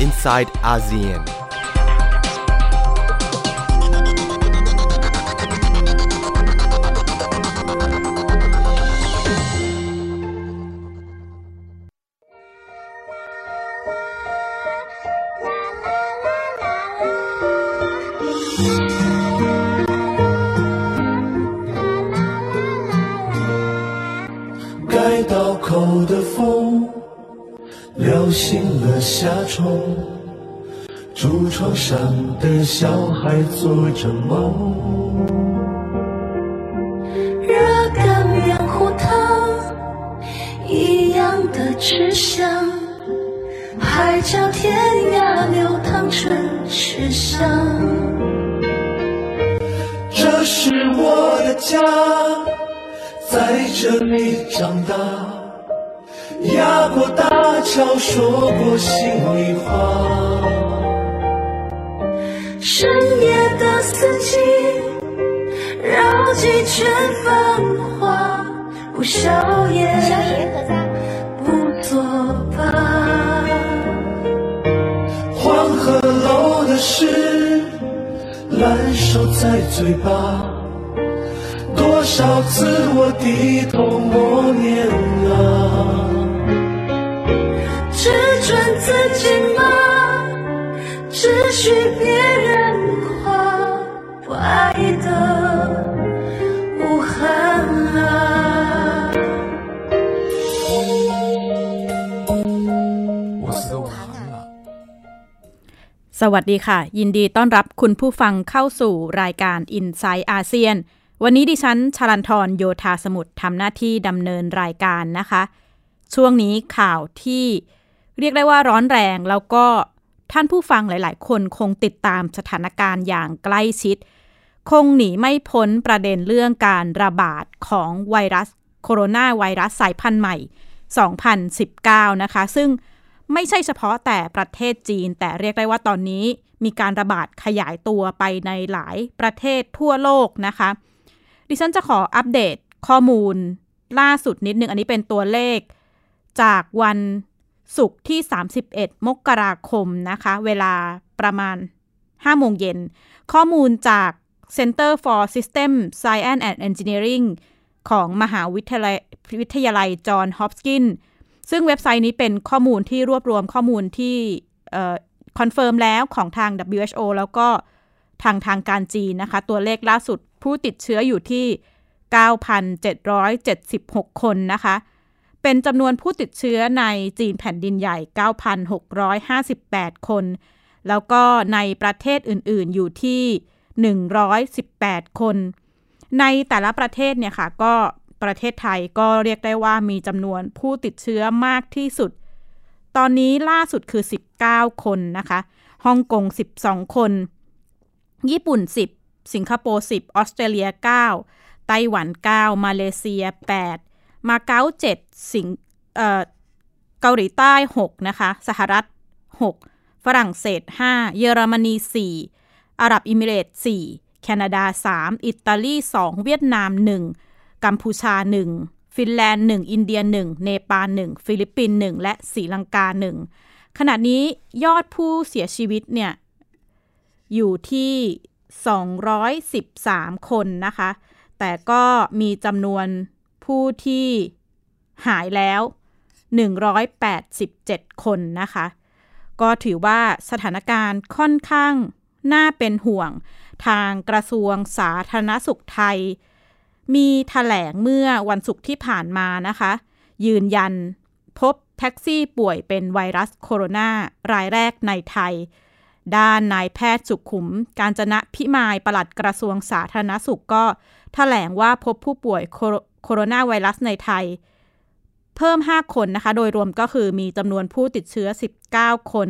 inside ASEAN. 夏虫，竹床上的小孩做着梦。热干面糊汤一样的吃香，海角天涯流淌成吃香。这是我的家，在这里长大，压过大桥，说过心里话。深夜的四季，绕几圈繁华，不宵夜，不作罢。黄鹤楼的诗，烂熟在嘴巴，多少次我低头默念啊。只许别人夸，不爱的无憾啊。我死完了。สวัสดีค่ะ ยินดีต้อนรับคุณผู้ฟังเข้าสู่รายการ i n s i ซต์อาเซียนวันนี้ดิฉันชลันทรโยธาสมุทรทำหน้าที่ดำเนินรายการนะคะ ช่วงนี้ข่าวที่เรียกได้ว่าร้อนแรงแล้วก็ ท่านผู้ฟังหลาย ๆ คนคงติดตามสถานการณ์อย่างใกล้ชิด คงหนีไม่พ้นประเด็นเรื่องการระบาดของไวรัสโคโรนาไวรัสสายพันธุ์ใหม่ 2019 นะคะ ซึ่งไม่ใช่เฉพาะแต่ประเทศจีน แต่เรียกได้ว่าตอนนี้มีการระบาดขยายตัวไปในหลายประเทศทั่วโลกนะคะ ดิฉันจะขออัปเดตข้อมูลล่าสุดนิดนึง อันนี้เป็นตัวเลข จากวัน ศุกร์ที่ 31 มกราคมนะคะ เวลาประมาณ 5 โมงเย็น ข้อมูลจาก Center for System Science and Engineering ของมหาวิทยาลัยวิทยาลัยจอห์นฮอปกินส์ซึ่งเว็บไซต์นี้เป็นข้อมูลที่รวบรวมข้อมูลที่confirm แล้วของทาง WHO แล้วก็ทางทางการจีนนะคะ ตัวเลขล่าสุดผู้ติดเชื้ออยู่ที่ 9,776 คนนะคะ เป็นจำนวนผู้ติดเชื้อในจีนแผ่นดินใหญ่ 9,658 คน แล้วก็ในประเทศอื่นๆอยู่ที่ 118 คน ในแต่ละประเทศเนี่ยค่ะ ก็ประเทศไทยก็เรียกได้ว่ามีจำนวนผู้ติดเชื้อมากที่สุด ตอนนี้ล่าสุดคือ 19 คนนะคะฮ่องกง 12 คน ญี่ปุ่น 10 สิงคโปร์ 10 ออสเตรเลีย 9 ไต้หวัน 9 มาเลเซีย 8 มาเก๊า7สิงเอ่อเกาหลีใต้6นะคะ สหรัฐ6ฝรั่งเศส5เยอรมนี4อาหรับอิมิเรตส์4แคนาดา3อิตาลี2เวียดนาม1กัมพูชา1ฟินแลนด์1อินเดีย1เนปาล1ฟิลิปปินส์1และศรีลังกา1ขณะนี้ยอดผู้เสียชีวิตเนี่ย อยู่ที่ 213 คนนะคะ แต่ก็มีจำนวน ผู้ที่หายแล้ว 187 คนนะคะ ก็ถือว่าสถานการณ์ค่อนข้างน่าเป็นห่วง ทางกระทรวงสาธารณสุขไทย มีถแถลงเมื่อวันศุกร์ที่ผ่านมานะคะ ยืนยันพบแท็กซี่ป่วยเป็นไวรัสโคโรนารายแรกในไทย ด้านนายแพทย์สุขุม การจนะพิมายปลัดกระทรวงสาธารณสุขก็ถแถลงว่าพบผู้ป่วย โคโรโคโรนาไวรัสในไทย เพิ่ม 5 คนนะคะ โดยรวมก็คือมีจำนวนผู้ติดเชื้อ 19 คน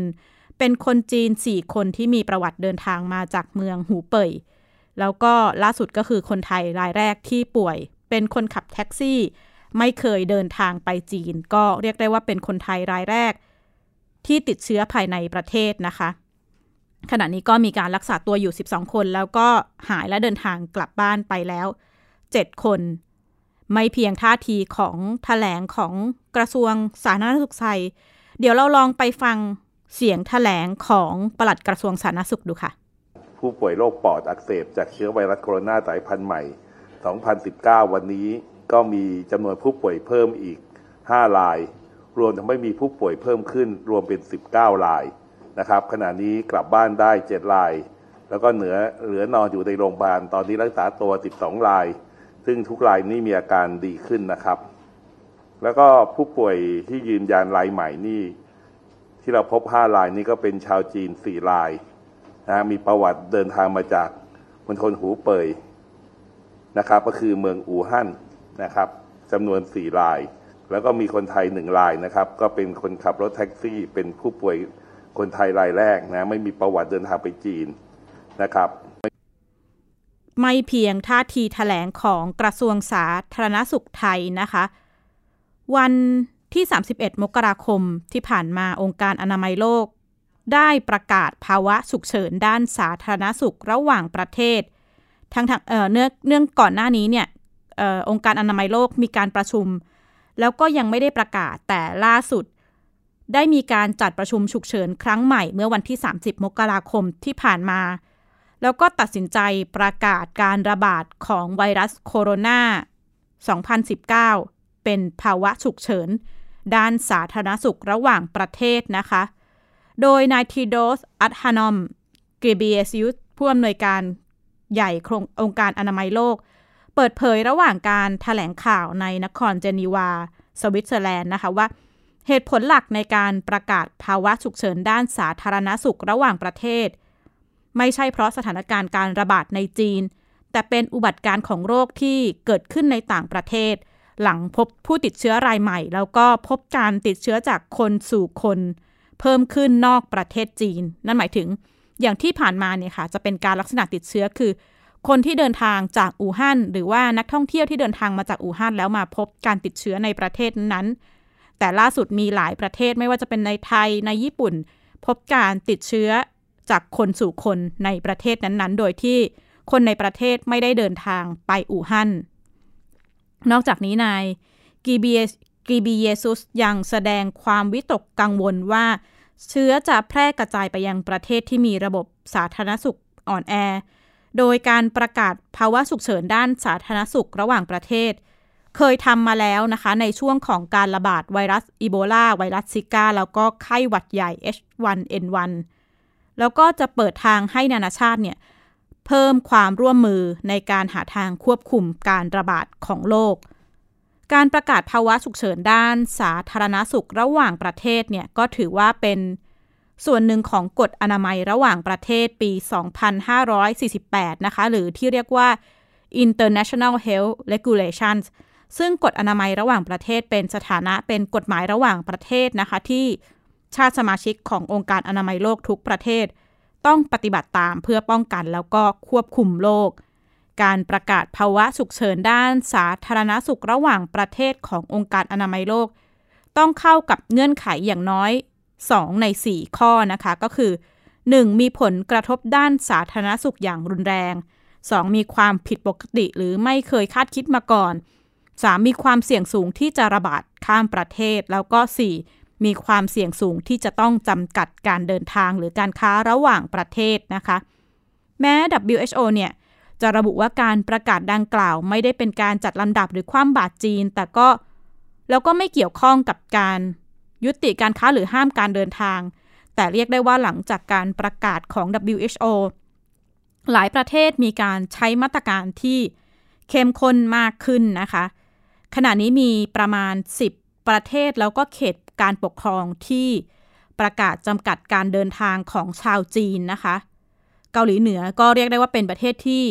เป็นคนจีน 4 คนที่มีประวัติเดินทางมาจากเมืองหูเป่ย แล้วก็ล่าสุดก็คือคนไทยรายแรกที่ป่วย เป็นคนขับแท็กซี่ ไม่เคยเดินทางไปจีน ก็เรียกได้ว่าเป็นคนไทยรายแรก ที่ติดเชื้อภายในประเทศนะคะขณะนี้ก็มีการรักษาตัวอยู่ 12 คน แล้วก็หายและเดินทางกลับบ้านไปแล้ว 7 คน ไม่เพียงท่าทีของถแถลงของกระทรวงสาธารณสุขไทย เดี๋ยวเราลองไปฟังเสียงแถลงของปลัดกระทรวงสาธารณสุขดูค่ะ ผู้ป่วยโรคปอดอักเสบจากเชื้อไวรัสโคโรนาสายพันธุ์ใหม่ 2019 วันนี้ก็มีจำนวนผู้ป่วยเพิ่มอีก 5 ราย รวมทำให้มีผู้ป่วยเพิ่มขึ้น รวมเป็น 19 รายนะครับ ขณะนี้กลับบ้านได้ 7 ราย แล้วก็เหนือเหลือนอนอยู่ในโรงพยาบาลตอนนี้รักษาตัว 12 ราย ซึ่งทุกรายนี้มีอาการดีขึ้นนะครับ แล้วก็ผู้ป่วยที่ยืนยันรายใหม่นี่ ที่เราพบ 5 รายนี้ก็เป็นชาวจีน 4 รายนะมีประวัติเดินทางมาจากมณฑลหูเป่ยนะครับ ก็คือเมืองอู่ฮั่นนะครับจำนวน 4 ราย แล้วก็มีคนไทย 1 รายนะครับ ก็เป็นคนขับรถแท็กซี่ เป็นผู้ป่วยคนไทยรายแรกนะไม่มีประวัติเดินทางไปจีนนะครับ ไม่เพียงท่าทีแถลงของกระทรวงสาธารณสุขไทยนะคะ วันที่ 31 มกราคมที่ผ่านมาองค์การอนามัยโลก ได้ประกาศภาวะฉุกเฉินด้านสาธารณสุขระหว่างประเทศทั้งทางเเนื่องเนื่องก่อนหน้านี้เนี่ยออองค์การอนามัยโลกมีการประชุม แล้วก็ยังไม่ได้ประกาศแต่ล่าสุด ได้มีการจัดประชุมฉุกเฉินครั้งใหม่เมื่อวันที่ 30 มกราคมที่ผ่านมา แล้วก็ตัดสินใจประกาศการระบาดของไวรัสโคโรนา 2019 เป็นภาวะฉุกเฉิน ด้านสาธารณสุขระหว่างประเทศนะคะ โดยนายทีโดส อัตฮานอมกริเบียซิอุสผู้อำนวยการใหญ่โครงองค์การอนามัยโลก เปิดเผยระหว่างการถแถลงข่าวในนครเจนีวา สวิตเซอร์แลนด์นะคะว่า เหตุผลหลักในการประกาศภาวะฉุกเฉินด้านสาธารณสุขระหว่างประเทศ ไม่ใช่เพราะสถานการณ์การระบาดในจีน แต่เป็นอุบัติการของโรคที่เกิดขึ้นในต่างประเทศ หลังพบผู้ติดเชื้อรายใหม่ แล้วก็พบการติดเชื้อจากคนสู่คน เพิ่มขึ้นนอกประเทศจีน นั่นหมายถึงอย่างที่ผ่านมาเนี่ยค่ะจะเป็นการลักษณะติดเชื้อคือ คนที่เดินทางจากอู่ฮั่นหรือว่านักท่องเที่ยวที่เดินทางมาจากอู่ฮั่นแล้วมาพบการติดเชื้อในประเทศนั้น แต่ล่าสุดมีหลายประเทศไม่ว่าจะเป็นในไทยในญี่ปุ่น พบการติดเชื้อ จากคนสู่คนในประเทศนั้นๆ โดยที่คนในประเทศไม่ได้เดินทางไปอู่ฮั่น นอกจากนี้นายกีบีกีบีเยซุสยังแสดงความวิตกกังวลว่า เชื้อจะแพร่กระจายไปยังประเทศที่มีระบบสาธารณสุขอ่อนแอ โดยการประกาศภาวะฉุกเฉินด้านสาธารณสุขระหว่างประเทศ เคยทำมาแล้วนะคะในช่วงของการระบาดไวรัสอีโบลาไวรัสซิก้า แล้วก็ไข้หวัดใหญ่ H1N1 แล้วก็จะเปิดทางให้นานาชาติเนี่ยเพิ่มความร่วมมือในการหาทางควบคุมการระบาดของโรคการประกาศภาวะฉุกเฉินด้านสาธารณสุขระหว่างประเทศเนี่ยก็ถือว่าเป็นส่วนหนึ่งของกฎอนามัยระหว่างประเทศปี 2548 นะคะ หรือที่เรียกว่า International Health Regulations ซึ่งกฎอนามัยระหว่างประเทศเป็นสถานะเป็นกฎหมายระหว่างประเทศนะคะที่ ชาติสมาชิกขององค์การอนามัยโลกทุกประเทศ ต้องปฏิบัติตามเพื่อป้องกันแล้วก็ควบคุมโรคการประกาศภาวะฉุกเฉินด้านสาธารณสุขระหว่างประเทศขององค์การอนามัยโลก ต้องเข้ากับเงื่อนไขอย่างน้อย 2 ใน 4 ข้อนะคะก็คือ 1. มีผลกระทบด้านสาธารณสุขอย่างรุนแรง 2. มีความผิดปกติหรือไม่เคยคาดคิดมาก่อน 3. มีความเสี่ยงสูงที่จะระบาดข้ามประเทศแล้วก็ 4. มีความเสี่ยงสูงที่จะต้องจำกัดการเดินทางหรือการค้าระหว่างประเทศนะคะ แม้ WHO เนี่ยจะระบุว่าการประกาศดังกล่าว ไม่ได้เป็นการจัดลำดับหรือความบาดจีน แต่ก็แล้วก็ไม่เกี่ยวข้องกับการยุติการค้าหรือห้ามการเดินทาง แต่เรียกได้ว่าหลังจากการประกาศของ WHO หลายประเทศมีการใช้มาตรการที่เข้มข้นมากขึ้นนะคะ ขณะนี้มีประมาณ 10 ประเทศแล้วก็เขตการปกครองที่ประกาศจำกัดการเดินทางของชาวจีนนะคะ เกาหลีเหนือก็เรียกได้ว่าเป็นประเทศที่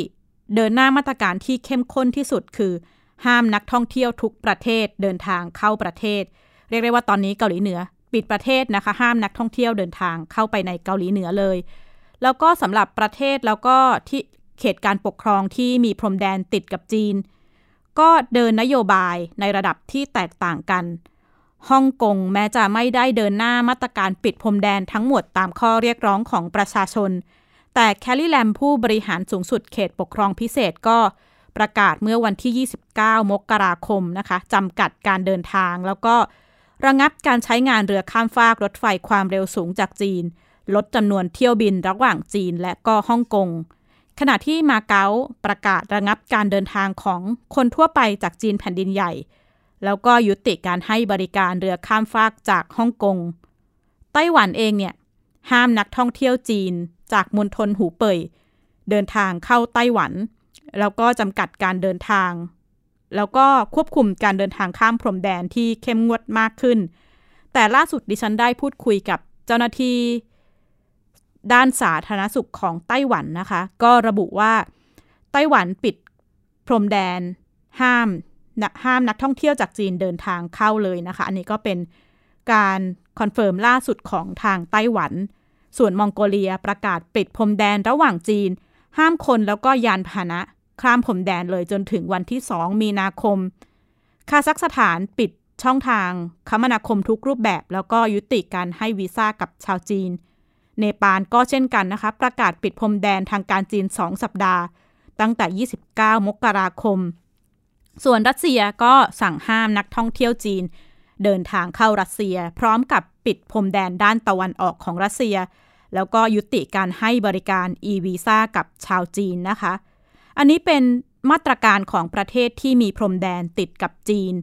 เดินหน้ามาตรการที่เข้มข้นที่สุดคือ ห้ามนักท่องเที่ยวทุกประเทศเดินทางเข้าประเทศ เรียกได้ว่าตอนนี้เกาหลีเหนือ ปิดประเทศนะคะ ห้ามนักท่องเที่ยวเดินทางเข้าไปในเกาหลีเหนือเลย แล้วก็สำหรับประเทศแล้วก็ที่เขตการปกครองที่มีพรมแดนติดกับจีน ก็เดินนโยบายในระดับที่แตกต่างกันฮ่องกงแม้จะไม่ได้เดินหน้ามาตรการปิดพรมแดนทั้งหมดตามข้อเรียกร้องของประชาชน แต่แคลรี่แลมผู้บริหารสูงสุดเขตปกครองพิเศษก็ประกาศเมื่อวันที่ 29 มกราคมนะคะจำกัดการเดินทาง แล้วก็ระงับการใช้งานเรือข้ามฟากรถไฟความเร็วสูงจากจีน ลดจำนวนเที่ยวบินระหว่างจีนและก็ฮ่องกง ขณะที่มาเก๊าประกาศระงับการเดินทางของคนทั่วไปจากจีนแผ่นดินใหญ่ แล้วก็ยุติการให้บริการเรือข้ามฟากจากฮ่องกง ไต้หวันเองเนี่ย ห้ามนักท่องเที่ยวจีนจากมณฑลหูเป่ยเดินทางเข้าไต้หวัน แล้วก็จำกัดการเดินทาง แล้วก็ควบคุมการเดินทางข้ามพรมแดนที่เข้มงวดมากขึ้น แต่ล่าสุดดิฉันได้พูดคุยกับเจ้าหน้าที่ ด้านสาธารณสุขของไต้หวันนะคะ ก็ระบุว่าไต้หวันปิดพรมแดน ห้ามห้ามนักท่องเที่ยวจากจีนเดินทางเข้าเลยนะคะ อันนี้ก็เป็นการ confirm ล่าสุดของทางไต้หวัน ส่วนมองโกเลียประกาศปิดพรมแดนระหว่างจีน ห้ามคนแล้วก็ยานพาหนะข้ามพรมแดนเลยจนถึงวันที่ 2 มีนาคม คาซัคสถานปิดช่องทางคมนาคมทุกรูปแบบ แล้วก็ยุติการให้วีซ่ากับชาวจีน เนปาลก็เช่นกันนะคะ ประกาศปิดพรมแดนทางการจีน 2 สัปดาห์ ตั้งแต่ 29 มกราคม ส่วนรัสเซียก็สั่งห้ามนักท่องเที่ยวจีน เดินทางเข้ารัสเซีย พร้อมกับปิดพรมแดนด้านตะวันออกของรัสเซีย แล้วก็ยุติการให้บริการ e-visa กับชาวจีนนะคะ อันนี้เป็นมาตรการของประเทศที่มีพรมแดนติดกับจีน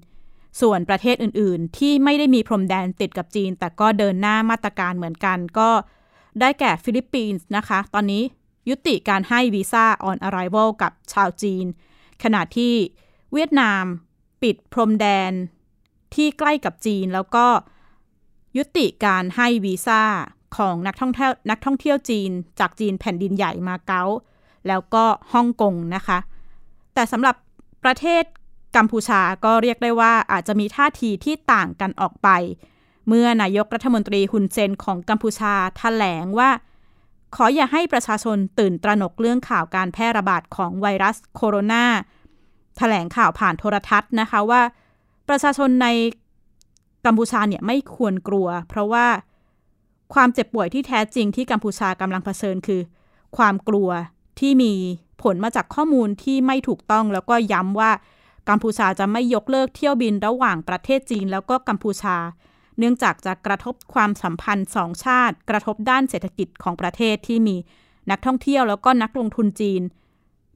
ส่วนประเทศอื่น ๆ ที่ไม่ได้มีพรมแดนติดกับจีน แต่ก็เดินหน้ามาตรการเหมือนกันก็ ได้แก่ฟิลิปปินส์นะคะ ตอนนี้ยุติการให้วีซ่า on arrival กับชาวจีน ขณะที่เวียดนามปิดพรมแดนที่ใกล้กับจีนแล้วก็ยุติการให้วีซ่าของนักท่องเที่ยวนักท่องเที่ยวจีน จากจีนแผ่นดินใหญ่มาเก๊าแล้วก็ฮ่องกงนะคะ แต่สำหรับประเทศกัมพูชาก็เรียกได้ว่าอาจจะมีท่าทีที่ต่างกันออกไป เมื่อนายกรัฐมนตรีฮุนเซนของกัมพูชาถแถลงว่า ขออย่าให้ประชาชนตื่นตระหนกเรื่องข่าวการแพร่ระบาดของไวรัสโคโรนาแถลงข่าวผ่านโทรทัศน์นะคะว่า ประชาชนในกัมพูชาเนี่ยไม่ควรกลัว เพราะว่าความเจ็บป่วยที่แท้จริงที่กัมพูชากำลังเผชิญคือ ความกลัวที่มีผลมาจากข้อมูลที่ไม่ถูกต้องแล้วก็ย้ำว่ากัมพูชาจะไม่ยกเลิกเที่ยวบินระหว่างประเทศจีนแล้วก็กัมพูชา เนื่องจากจะกระทบความสัมพันธ์สองชาติ กระทบด้านเศรษฐกิจของประเทศที่มีนักท่องเที่ยวแล้วก็นักลงทุนจีน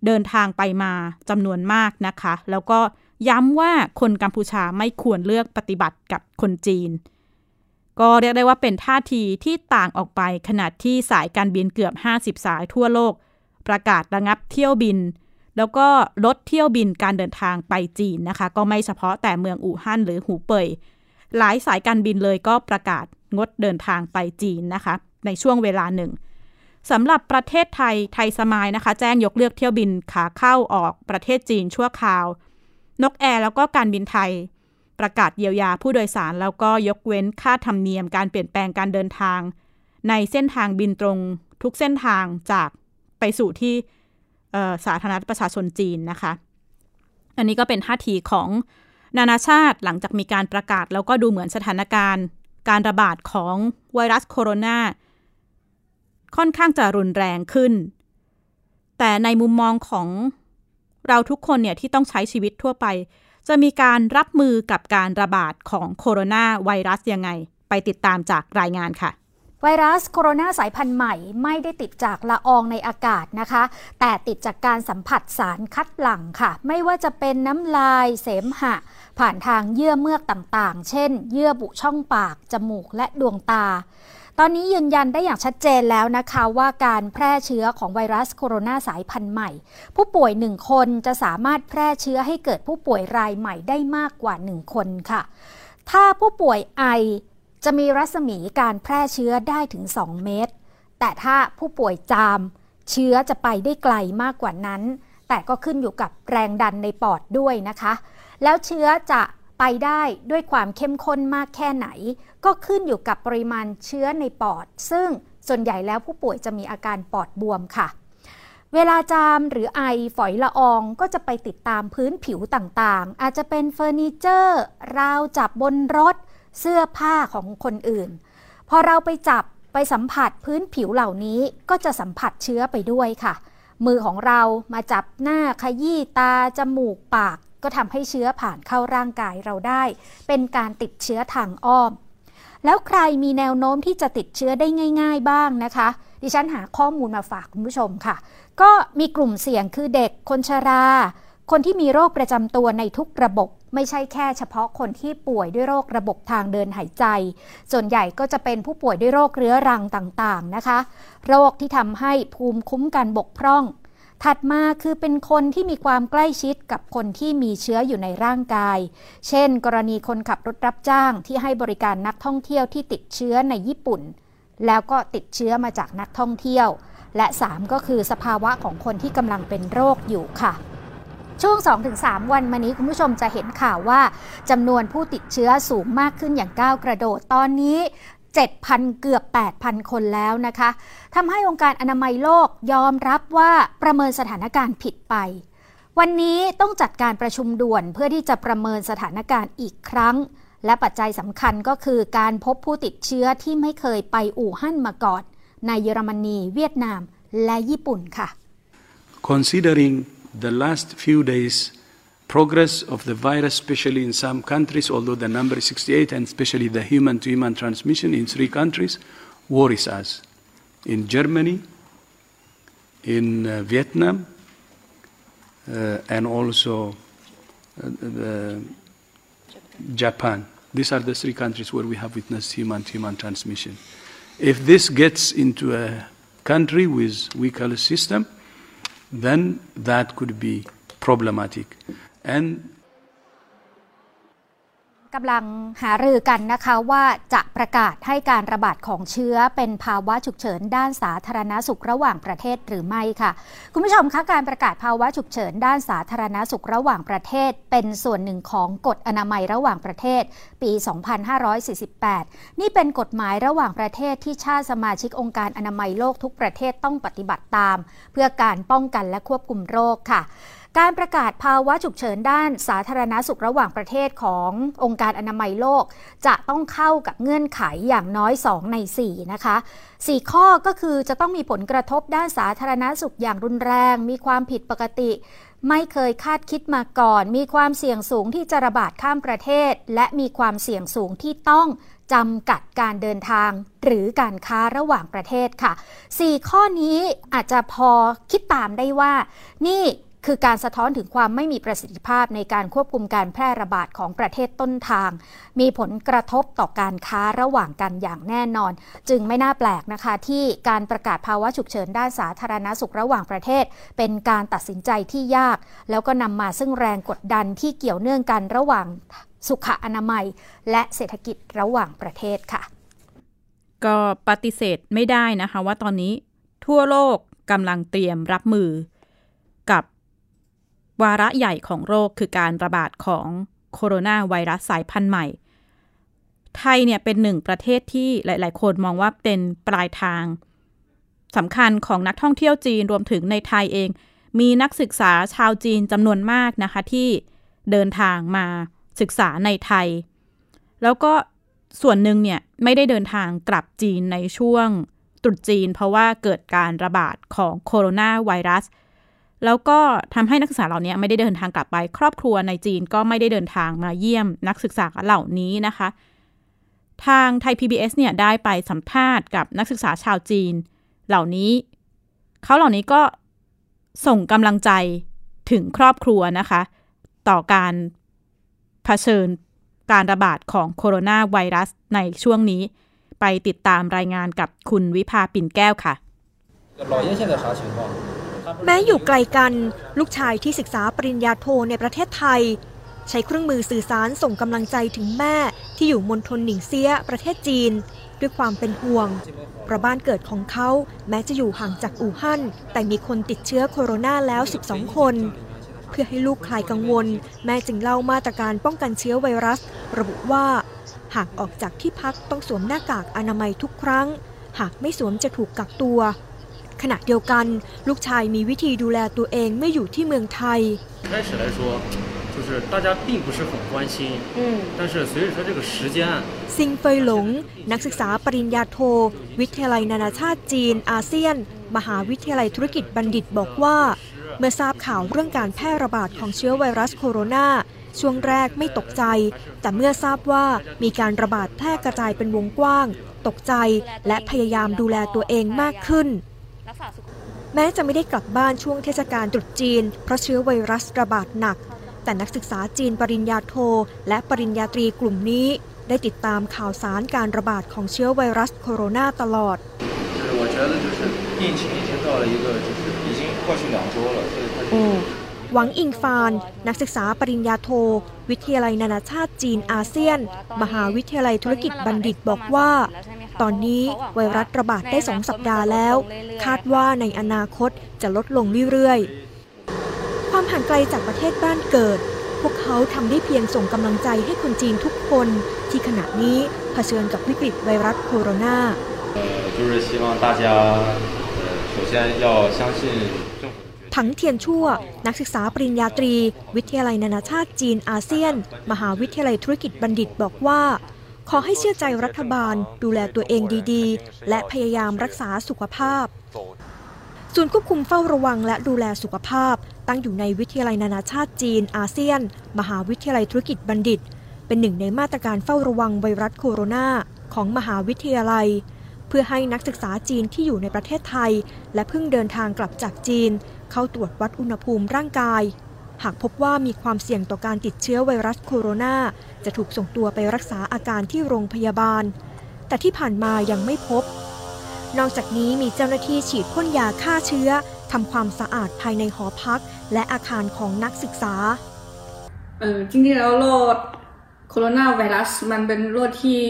เดินทางไปมาจำนวนมากนะคะ แล้วก็ย้ำว่าคนกัมพูชาไม่ควรเลือกปฏิบัติกับคนจีน ก็เรียกได้ว่าเป็นท่าทีที่ต่างออกไปขนาดที่สายการบินเกือบ 50 สายทั่วโลก ประกาศระงับเที่ยวบิน แล้วก็ลดเที่ยวบินการเดินทางไปจีนนะคะ ก็ไม่เฉพาะแต่เมืองอู่ฮั่นหรือหูเป่ย หลายสายการบินเลยก็ประกาศงดเดินทางไปจีนนะคะ ในช่วงเวลาหนึ่งสำหรับประเทศไทยไทยสมายนะคะ แจ้งยกเลิกเที่ยวบินขาเข้าออกประเทศจีนชั่วคราว นกแอร์แล้วก็การบินไทย ประกาศเยียวยาผู้โดยสาร แล้วก็ยกเว้นค่าธรรมเนียมการเปลี่ยนแปลงการเดินทาง ในเส้นทางบินตรงทุกเส้นทางจากไปสู่ที่สาธารณรัฐประชาชนจีนนะคะ อันนี้ก็เป็นท่าทีของ นานาชาติหลังจากมีการประกาศ แล้วก็ดูเหมือนสถานการณ์ การระบาดของไวรัสโคโรนาค่อนข้างจะรุนแรงขึ้น แต่ในมุมมองของเราทุกคนเนี่ยที่ต้องใช้ชีวิตทั่วไป จะมีการรับมือกับการระบาดของโคโรนาไวรัสยังไง ไปติดตามจากรายงานค่ะ ไวรัสโคโรนาสายพันธุ์ใหม่ไม่ได้ติดจากละอองในอากาศนะคะ แต่ติดจากการสัมผัสสารคัดหลั่งค่ะ ไม่ว่าจะเป็นน้ำลายเสมหะ ผ่านทางเยื่อเมือกต่างๆ เช่น เยื่อบุช่องปาก จมูกและดวงตา ตอนนี้ยืนยันได้อย่างชัดเจนแล้วนะคะว่าการแพร่เชื้อของไวรัสโคโรนาสายพันธุ์ใหม่ ผู้ป่วยหนึ่งคนจะสามารถแพร่เชื้อให้เกิดผู้ป่วยรายใหม่ได้มากกว่าหนึ่งคนค่ะถ้าผู้ป่วยไอ จะมีรัศมีการแพร่เชื้อได้ถึง 2 เมตร แต่ถ้าผู้ป่วยจาม เชื้อจะไปได้ไกลมากกว่านั้น แต่ก็ขึ้นอยู่กับแรงดันในปอดด้วยนะคะ แล้วเชื้อจะไปได้ด้วยความเข้มข้นมากแค่ไหน ก็ขึ้นอยู่กับปริมาณเชื้อในปอด ซึ่งส่วนใหญ่แล้วผู้ป่วยจะมีอาการปอดบวมค่ะ เวลาจามหรือไอฝอยละอองก็จะไปติดตามพื้นผิวต่างๆ อาจจะเป็นเฟอร์นิเจอร์ ราวจับบนรถ เสื้อผ้าของคนอื่น พอเราไปจับไปสัมผัสพื้นผิวเหล่านี้ก็จะสัมผัสเชื้อไปด้วยค่ะ มือของเรามาจับหน้าขยี้ตา จมูกปาก ก็ทำให้เชื้อผ่านเข้าร่างกายเราได้ เป็นการติดเชื้อทางอ้อม แล้วใครมีแนวโน้มที่จะติดเชื้อได้ง่าย ๆ บ้างนะคะ ดิฉันหาข้อมูลมาฝากคุณผู้ชมค่ะ ก็มีกลุ่มเสี่ยงคือเด็กคนชรา คนที่มีโรคประจำตัวในทุกระบบ ไม่ใช่แค่เฉพาะคนที่ป่วยด้วยโรคระบบทางเดินหายใจ ส่วนใหญ่ก็จะเป็นผู้ป่วยด้วยโรคเรื้อรังต่างๆนะคะ โรคที่ทำให้ภูมิคุ้มกันบกพร่อง ถัดมาคือเป็นคนที่มีความใกล้ชิดกับคนที่มีเชื้ออยู่ในร่างกาย เช่น กรณีคนขับรถรับจ้างที่ให้บริการนักท่องเที่ยวที่ติดเชื้อในญี่ปุ่น แล้วก็ติดเชื้อมาจากนักท่องเที่ยว และ 3 ก็คือสภาวะของคนที่กำลังเป็นโรคอยู่ค่ะ ช่วง 2-3 วันมานี้คุณผู้ชมจะเห็นข่าวว่าจำนวนผู้ติดเชื้อสูงมากขึ้นอย่างก้าวกระโดดตอนนี้ 7,000 เกือบ 8,000 คนแล้วนะคะทำให้องค์การอนามัยโลกยอมรับว่าประเมินสถานการณ์ผิดไป วันนี้ต้องจัดการประชุมด่วนเพื่อที่จะประเมินสถานการณ์อีกครั้ง และปัจจัยสำคัญก็คือการพบผู้ติดเชื้อที่ไม่เคยไปอู่ฮั่นมาก่อนในเยอรมนี เวียดนาม และญี่ปุ่นค่ะ Considering the last few days progress of the virus, especially in some countries, although the number is 68, and especially the human to human transmission in three countries, worries us. In Germany, in uh, Vietnam, uh, and also uh, Japan. These are the three countries where we have witnessed human to human transmission. If this gets into a country with weak health system, then that could be problematic. And กำลังหารือกันนะคะว่าจะประกาศให้การระบาดของเชื้อเป็นภาวะฉุกเฉินด้านสาธารณสุขระหว่างประเทศหรือไม่ค่ะ คุณผู้ชมคะการประกาศภาวะฉุกเฉินด้านสาธารณสุขระหว่างประเทศ เป็นส่วนหนึ่งของกฎอนามัยระหว่างประเทศ ปี 2548 นี่เป็นกฎหมายระหว่างประเทศที่ชาติสมาชิกองค์การอนามัยโลกทุกประเทศต้องปฏิบัติตาม เพื่อการป้องกันและควบคุมโรคค่ะ การประกาศภาวะฉุกเฉินด้านสาธารณสุขระหว่างประเทศขององค์การอนามัยโลก จะต้องเข้ากับเงื่อนไขอย่างน้อย 2 ใน 4 นะคะ 4 ข้อก็คือจะต้องมีผลกระทบด้านสาธารณสุขอย่างรุนแรง มีความผิดปกติไม่เคยคาดคิดมาก่อน มีความเสี่ยงสูงที่จะระบาดข้ามประเทศ และมีความเสี่ยงสูงที่ต้องจำกัดการเดินทาง หรือการค้าระหว่างประเทศค่ะ 4 ข้อนี้อาจจะพอคิดตามได้ว่า นี่ คือการสะท้อนถึงความไม่มีประสิทธิภาพในการควบคุมการแพร่ระบาดของประเทศต้นทาง มีผลกระทบต่อการค้าระหว่างกันอย่างแน่นอน จึงไม่น่าแปลกนะคะ ที่การประกาศภาวะฉุกเฉินด้านสาธารณสุขระหว่างประเทศ เป็นการตัดสินใจที่ยาก แล้วก็นำมาซึ่งแรงกดดันที่เกี่ยวเนื่องกันระหว่างสุขอนามัย และเศรษฐกิจระหว่างประเทศค่ะ ก็ปฏิเสธไม่ได้นะคะว่าตอนนี้ทั่วโลกกำลังเตรียมรับมือกับ วาระใหญ่ของโรคคือการระบาดของโคโรนาไวรัสสายพันธุ์ใหม่ ไทยเนี่ยเป็นหนึ่งประเทศที่หลาย ๆ คนมองว่าเป็นปลายทางสำคัญของนักท่องเที่ยวจีนรวมถึงในไทยเอง มีนักศึกษาชาวจีนจำนวนมากนะคะที่เดินทางมาศึกษาในไทย แล้วก็ส่วนหนึ่งเนี่ยไม่ได้เดินทางกลับจีนในช่วงตรุษจีน เพราะว่าเกิดการระบาดของโคโรนาไวรัส แล้วก็ทำให้นักศึกษาเหล่านี้ไม่ได้เดินทางกลับไป ครอบครัวในจีนก็ไม่ได้เดินทางมาเยี่ยมนักศึกษาเหล่านี้นะคะ ทางไทย PBS เนี่ยได้ไปสัมภาษณ์กับนักศึกษาชาวจีน เหล่านี้ เขาเหล่านี้ก็ส่งกำลังใจถึงครอบครัวนะคะ ต่อการเผชิญการระบาดของโคโรนาไวรัสในช่วงนี้ ไปติดตามรายงานกับคุณวิภาปิ่นแก้วค่ะ แม้อยู่ไกลกัน ลูกชายที่ศึกษาปริญญาโทในประเทศไทย ใช้เครื่องมือสื่อสารส่งกำลังใจถึงแม่ที่อยู่มณฑลหนิงเซียประเทศจีน ด้วยความเป็นห่วงเพราะบ้านเกิดของเขาแม้จะอยู่ห่างจากอู่ฮั่น แต่มีคนติดเชื้อโคโรนาแล้ว 12 คน เพื่อให้ลูกคลายกังวล แม่จึงเล่ามาตรการป้องกันเชื้อไวรัส ระบุว่า หากออกจากที่พักต้องสวมหน้ากากอนามัยทุกครั้ง หากไม่สวมจะถูกกักตัว ขณะเดียวกัน ลูกชายมีวิธีดูแลตัวเองเมื่ออยู่ที่เมืองไทย 开始来说，就是大家并不是很关心，嗯，但是随着说这个时间， ซิงเฟยหลง นักศึกษาปริญญาโท วิทยาลัยนานาชาติจีนอาเซียน มหาวิทยาลัยธุรกิจบัณฑิตบอกว่า เมื่อทราบข่าวเรื่องการแพร่ระบาดของเชื้อไวรัสโคโรนาช่วงแรกไม่ตกใจ แต่เมื่อทราบว่ามีการระบาดแพร่กระจายเป็นวงกว้าง ตกใจและพยายามดูแลตัวเองมากขึ้น แม้จะไม่ได้กลับบ้านช่วงเทศกาลตรุษจีน เพราะเชื้อไวรัสระบาดหนัก แต่นักศึกษาจีนปริญญาโท และปริญญาตรีกลุ่มนี้ ได้ติดตามข่าวสารการระบาดของเชื้อไวรัสโคโรนาตลอดหวังอิงฟาน นักศึกษาปริญญาโท วิทยาลัยนานาชาติจีนอาเซียน มหาวิทยาลัยธุรกิจบัณฑิตบอกว่า ตอนนี้ไวรัสระบาดได้สองสัปดาห์แล้ว คาดว่าในอนาคตจะลดลงเรื่อยๆ ความห่างไกลจากประเทศบ้านเกิด พวกเขาทำได้เพียงส่งกำลังใจให้คนจีนทุกคน ที่ขณะนี้เผชิญกับวิกฤตไวรัสโคโรนาถังเทียนชั่ว นักศึกษาปริญญาตรี วิทยาลัยนานาชาติจีนอาเซียน มหาวิทยาลัยธุรกิจบัณฑิตบอกว่า ขอให้เชื่อใจรัฐบาล ดูแลตัวเองดีๆ และพยายามรักษาสุขภาพศูนย์ควบคุมเฝ้าระวังและดูแลสุขภาพ ตั้งอยู่ในวิทยาลัยนานาชาติจีน อาเซียน มหาวิทยาลัยธุรกิจบัณฑิต เป็นหนึ่งในมาตรการเฝ้าระวังไวรัสโคโรนาของมหาวิทยาลัย เพื่อให้นักศึกษาจีนที่อยู่ในประเทศไทย และเพิ่งเดินทางกลับจากจีน เข้าตรวจวัดอุณหภูมิร่างกาย หากพบว่ามีความเสี่ยงต่อการติดเชื้อไวรัสโคโรนา จะถูกส่งตัวไปรักษาอาการที่โรงพยาบาล แต่ที่ผ่านมายังไม่พบ นอกจากนี้มีเจ้าหน้าที่ฉีดพ่นยาฆ่าเชื้อทำความสะอาดภายในหอพัก และอาคารของนักศึกษา เออจริงๆแล้วโรคโคโรนาไวรัสมันเป็นโรคที่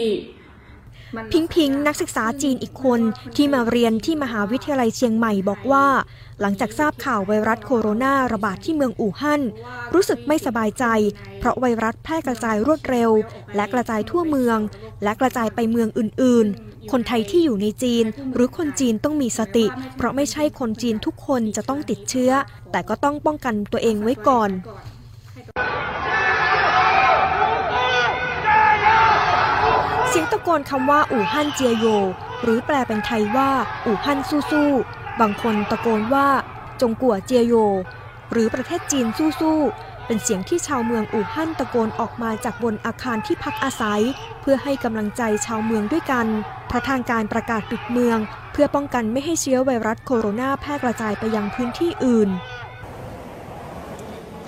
พิงพิงนักศึกษาจีนอีกคนที่มาเรียนที่มหาวิทยาลัยเชียงใหม่บอกว่า หลังจากทราบข่าวไวรัสโคโรนาระบาดที่เมืองอู่ฮั่นรู้สึกไม่สบายใจ เพราะไวรัสแพร่กระจายรวดเร็ว และกระจายทั่วเมือง และกระจายไปเมืองอื่น ๆ คนไทยที่อยู่ในจีน หรือคนจีนต้องมีสติ เพราะไม่ใช่คนจีนทุกคนจะต้องติดเชื้อ แต่ก็ต้องป้องกันตัวเองไว้ก่อน สียงตะโกนคำว่าอู่ฮั่นเจียโย หรือแปลเป็นไทยว่าอู่ฮั่นสู้ๆบางคนตะโกนว่า จงกัวเจียโย หรือประเทศจีนสู้ๆเป็นเสียงที่ชาวเมืองอู่ฮั่นตะโกนออกมาจากบนอาคารที่พักอาศัย เพื่อให้กำลังใจชาวเมืองด้วยกันพราะทางการประกาศปิดเมือง เพื่อป้องกันไม่ให้เชื้อไวรัสโคโรนาแพร่กระจายไปยังพื้นที่อื่น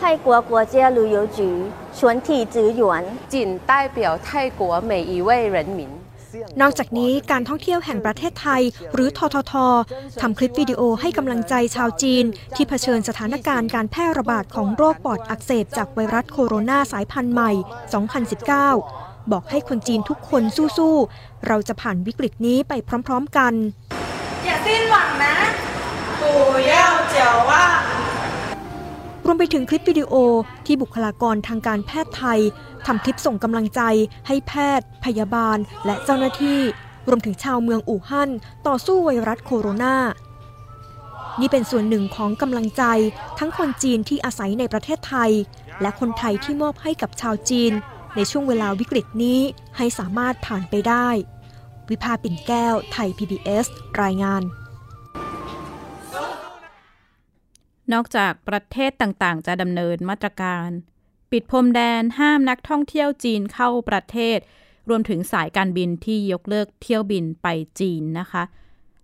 泰国国家旅游局全体职员仅代表泰国每一位人民。นอกจากนี้การท่องเที่ยวแห่งประเทศไทย หรือททททำคลิปวิดีโอให้กำลังใจชาวจีน ที่เผชิญสถานการณ์การแพร่ระบาดของโรคปอดอักเสบจากไวรัสโคโรนาสายพันธุ์ใหม่ 2019 บอกให้คนจีนทุกคนสู้ๆ เราจะผ่านวิกฤตนี้ไปพร้อมๆกัน อย่าสิ้นหวังนะ不要绝望รว วมไปถึงคลิปวิดีโอที่บุคลากรทางการแพทย์ไทยทำคลิปส่งกำลังใจให้แพทย์ พยาบาล และเจ้าหน้าที่ รวมถึงชาวเมืองอู่ฮั่นต่อสู้ไวรัสโคโรนานี่เป็นส่วนหนึ่งของกำลังใจทั้งคนจีนที่อาศัยในประเทศไทย และคนไทยที่มอบให้กับชาวจีน ในช่วงเวลาวิกฤตนี้ให้สามารถผ่านไปได้ วิภาปิ่นแก้ว ไทย PBS รายงาน นอกจากประเทศต่างๆ จะดำเนินมาตรการ ปิดพรมแดนห้ามนักท่องเที่ยวจีนเข้าประเทศ รวมถึงสายการบินที่ยกเลิกเที่ยวบินไปจีนนะคะ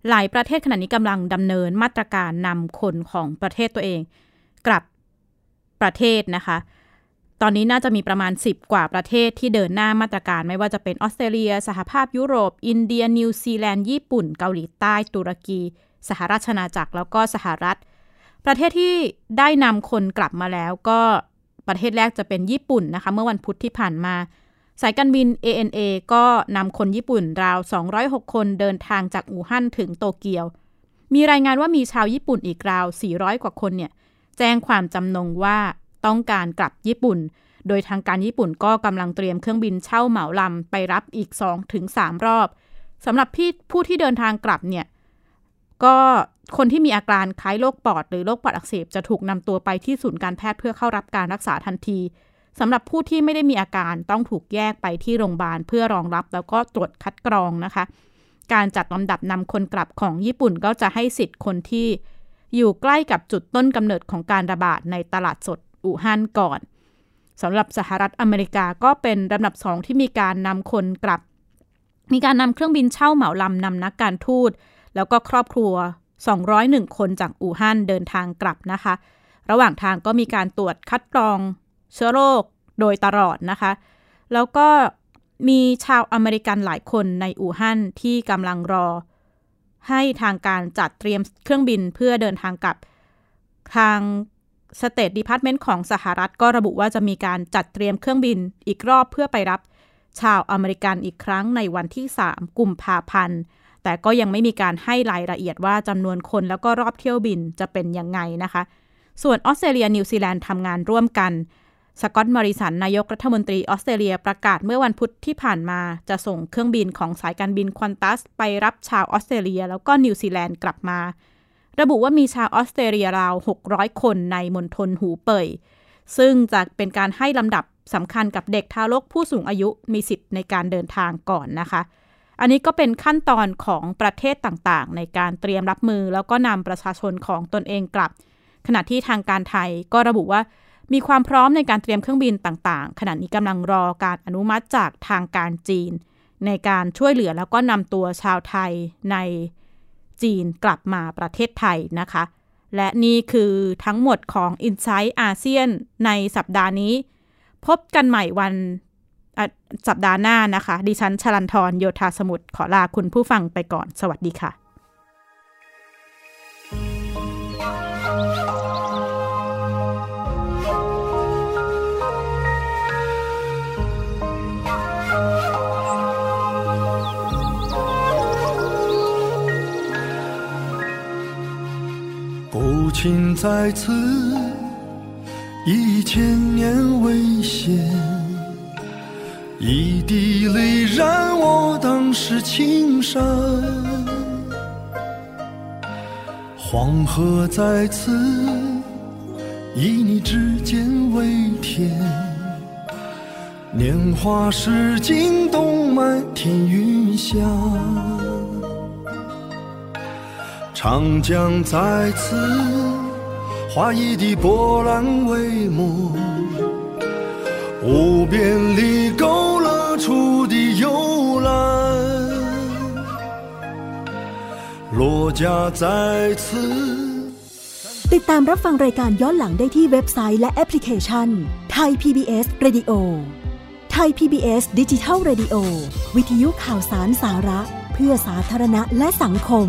หลายประเทศขณะนี้กำลังดำเนินมาตรการนำคนของประเทศตัวเอง กลับประเทศนะคะ ตอนนี้น่าจะมีประมาณ 10 กว่าประเทศที่เดินหน้ามาตรการ ไม่ว่าจะเป็นออสเตรเลีย สหภาพยุโรป อินเดีย นิวซีแลนด์ ญี่ปุ่น เกาหลีใต้ ตุรกี สหราชอาณาจักร แล้วก็สหรัฐ ประเทศที่ได้นำคนกลับมาแล้วก็ประเทศแรกจะเป็นญี่ปุ่นนะคะ เมื่อวันพุธที่ผ่านมา สายการบิน ANA ก็นำคนญี่ปุ่นราว 206 คนเดินทางจากอู่ฮั่นถึงโตเกียว มีรายงานว่ามีชาวญี่ปุ่นอีกราว 400 กว่าคนเนี่ยแจ้งความจำนงว่าต้องการกลับญี่ปุ่น โดยทางการญี่ปุ่นก็กำลังเตรียมเครื่องบินเช่าเหมาลำไปรับอีก 2-3 รอบสำหรับผู้ที่เดินทางกลับเนี่ย ก็คนที่มีอาการคล้ายโรคปอด หรือโรคปอดอักเสบจะถูกนำตัวไปที่ศูนย์การแพทย์เพื่อเข้ารับการรักษาทันทีสำหรับผู้ที่ไม่ได้มีอาการต้องถูกแยกไปที่โรงพยาบาลเพื่อรองรับแล้วก็ตรวจคัดกรองนะคะ การจัดลำดับนำคนกลับของญี่ปุ่นก็จะให้สิทธิ์คนที่อยู่ใกล้กับจุดต้นกำเนิดของการระบาดในตลาดสดอู่ฮั่นก่อนสำหรับสหรัฐอเมริกาก็เป็นลำดับสองที่มีการนำคนกลับ มีการนำเครื่องบินเช่าเหมาลำนำนักการทูต แล้วก็ครอบครัว 201 คนจากอู่ฮั่นเดินทางกลับนะคะ ระหว่างทางก็มีการตรวจคัดกรองเชื้อโรคโดยตลอดนะคะ แล้วก็มีชาวอเมริกันหลายคนในอู่ฮั่นที่กำลังรอ ให้ทางการจัดเตรียมเครื่องบินเพื่อเดินทางกลับ ทาง State Department ของสหรัฐก็ระบุว่าจะมีการจัดเตรียมเครื่องบินอีกรอบเพื่อไปรับชาวอเมริกันอีกครั้งในวันที่ 3 กุมภาพันธ์ แต่ก็ยังไม่มีการให้รายละเอียดว่าจำนวนคนแล้วก็รอบเที่ยวบินจะเป็นยังไงนะคะ ส่วนออสเตรเลียนิวซีแลนด์ทำงานร่วมกันสกอตต์มอริสันนายกรัฐมนตรีออสเตรเลียประกาศเมื่อวันพุธที่ผ่านมา จะส่งเครื่องบินของสายการบิน Qantas ไปรับชาวออสเตรเลีย แล้วก็นิวซีแลนด์กลับมา ระบุว่ามีชาวออสเตรเลียราว 600 คนในมณฑลหูเป่ยซึ่งจะเป็นการให้ลำดับสำคัญกับเด็กทารกผู้สูงอายุมีสิทธิ์ในการเดินทางก่อนนะคะ อันนี้ก็เป็นขั้นตอนของประเทศต่างๆ ในการเตรียมรับมือ แล้วก็นำประชาชนของตนเองกลับ ขณะที่ทางการไทยก็ระบุว่ามีความพร้อมในการเตรียมเครื่องบินต่างๆ ขณะนี้กำลังรอการอนุมัติจากทางการจีน ในการช่วยเหลือแล้วก็นำตัวชาวไทยในจีนกลับมาประเทศไทยนะคะ และนี่คือทั้งหมดของ i n s i ซต์อาเซียนในสัปดาห์นี้ พบกันใหม่วัน สัปดาห์หน้านะคะ ดิฉันชลันทรโยธาสมุทรขอลาคุณผู้ฟังไปก่อน สวัสดีค่ะ父亲在此，一千年未歇， 一滴泪染我当时青山。黄河在此，以你指尖为天。年华逝尽东漫天云霞。长江在此，画一地波澜为墨，无边里勾勒出的幽兰。落家在此。ติดตามรับฟังรายการย้อนหลังได้ที่เว็บไซต์และแอปพลิเคชันไทย PBS Radio ไทย PBS ดิจิทัล Radio วิทยุข่าวสารสาระ เพื่อสาธารณะและสังคม